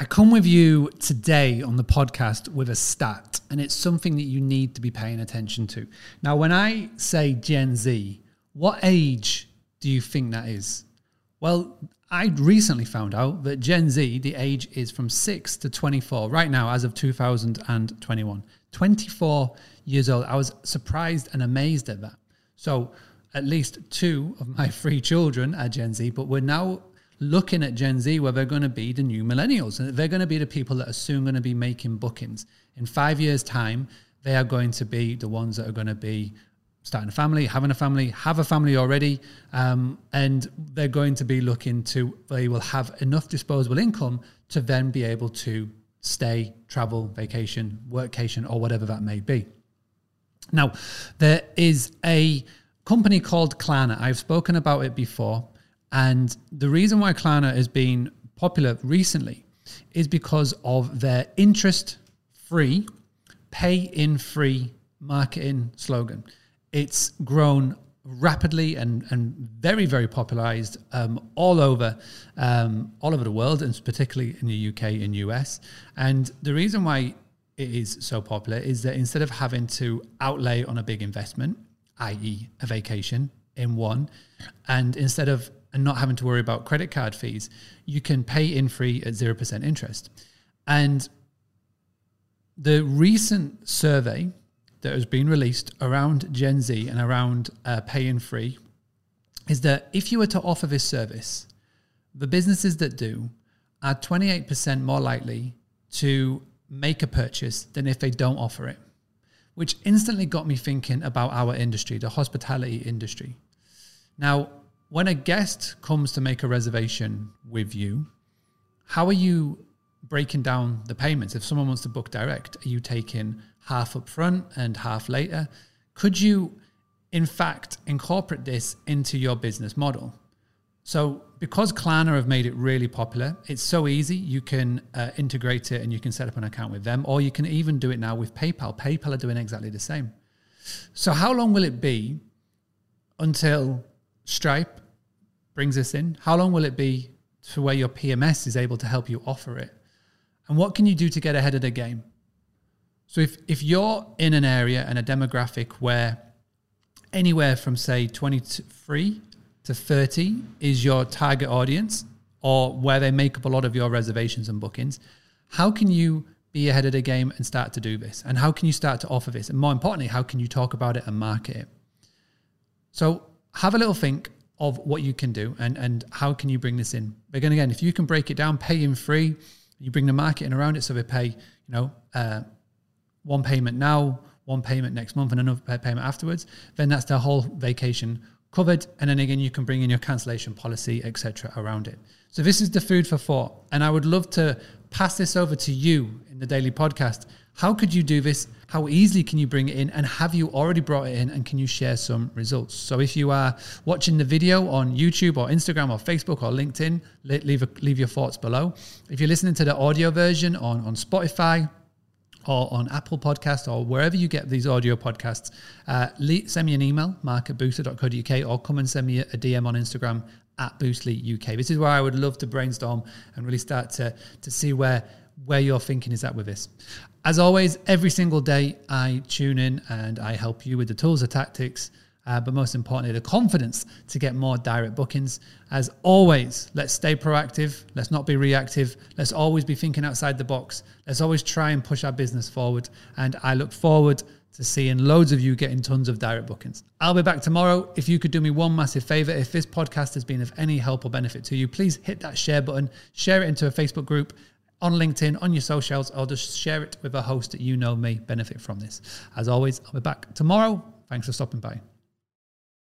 I come with you today on the podcast with a stat, and it's something that you need to be paying attention to. Now, when I say Gen Z, what age do you think that is? Well, I recently found out that Gen Z, the age is from 6 to 24, right now, as of 2021. 24 years old. I was surprised and amazed at that. So, at least two of my three children are Gen Z, but we're now looking at Gen Z where they're going to be the new millennials. And they're going to be the people that are soon going to be making bookings. In five years' time, they are going to be the ones that are going to be starting a family, having a family, have a family already, um, and they're going to be looking to, they will have enough disposable income to then be able to stay, travel, vacation, workcation, or whatever that may be. Now, there is a company called Klarna. I've spoken about it before. And the reason why Klarna has been popular recently is because of their interest free, pay in three marketing slogan. It's grown rapidly and, and very, very popularized um, all over um, all over the world, and particularly in the UK and US. And the reason why it is so popular is that instead of having to outlay on a big investment, i.e., a vacation in one, and instead of and not having to worry about credit card fees, you can pay in three at 0% interest. And the recent survey that has been released around Gen Z and around uh, pay in three is that if you were to offer this service, the businesses that do are 28% more likely to make a purchase than if they don't offer it, which instantly got me thinking about our industry, the hospitality industry. Now, when a guest comes to make a reservation with you, how are you breaking down the payments? If someone wants to book direct, are you taking half up front and half later? Could you, in fact, incorporate this into your business model? So, because Klarna have made it really popular, it's so easy. You can uh, integrate it and you can set up an account with them, or you can even do it now with PayPal. PayPal are doing exactly the same. So, how long will it be until Stripe brings us in? How long will it be to where your PMS is able to help you offer it? And what can you do to get ahead of the game? So if, if you're in an area and a demographic where anywhere from say 23 to 30 is your target audience or where they make up a lot of your reservations and bookings, how can you be ahead of the game and start to do this? And how can you start to offer this? And more importantly, how can you talk about it and market it? So have a little think of what you can do and, and how can you bring this in. Again, again, if you can break it down, pay in three, you bring the marketing around it so they pay, you know, uh, one payment now, one payment next month, and another payment afterwards, then that's the whole vacation covered. And then again, you can bring in your cancellation policy, etc., around it. So this is the food for thought, and I would love to pass this over to you the daily podcast how could you do this? How easily can you bring it in? And have you already brought it in? And can you share some results? So if you are watching the video on YouTube or Instagram or Facebook or LinkedIn, leave, a, leave your thoughts below. If you're listening to the audio version on, on Spotify, or on Apple Podcast or wherever you get these audio podcasts, uh, send me an email, mark at boostly.co.uk, or come and send me a DM on Instagram at Boostly UK. This is where I would love to brainstorm and really start to, to see where where your thinking is at with this. As always, every single day I tune in and I help you with the tools, the tactics, uh, but most importantly, the confidence to get more direct bookings. As always, let's stay proactive. Let's not be reactive. Let's always be thinking outside the box. Let's always try and push our business forward. And I look forward to seeing loads of you getting tons of direct bookings. I'll be back tomorrow. If you could do me one massive favor, if this podcast has been of any help or benefit to you, please hit that share button, share it into a Facebook group on LinkedIn, on your socials, or just share it with a host that you know may benefit from this. As always, I'll be back tomorrow. Thanks for stopping by.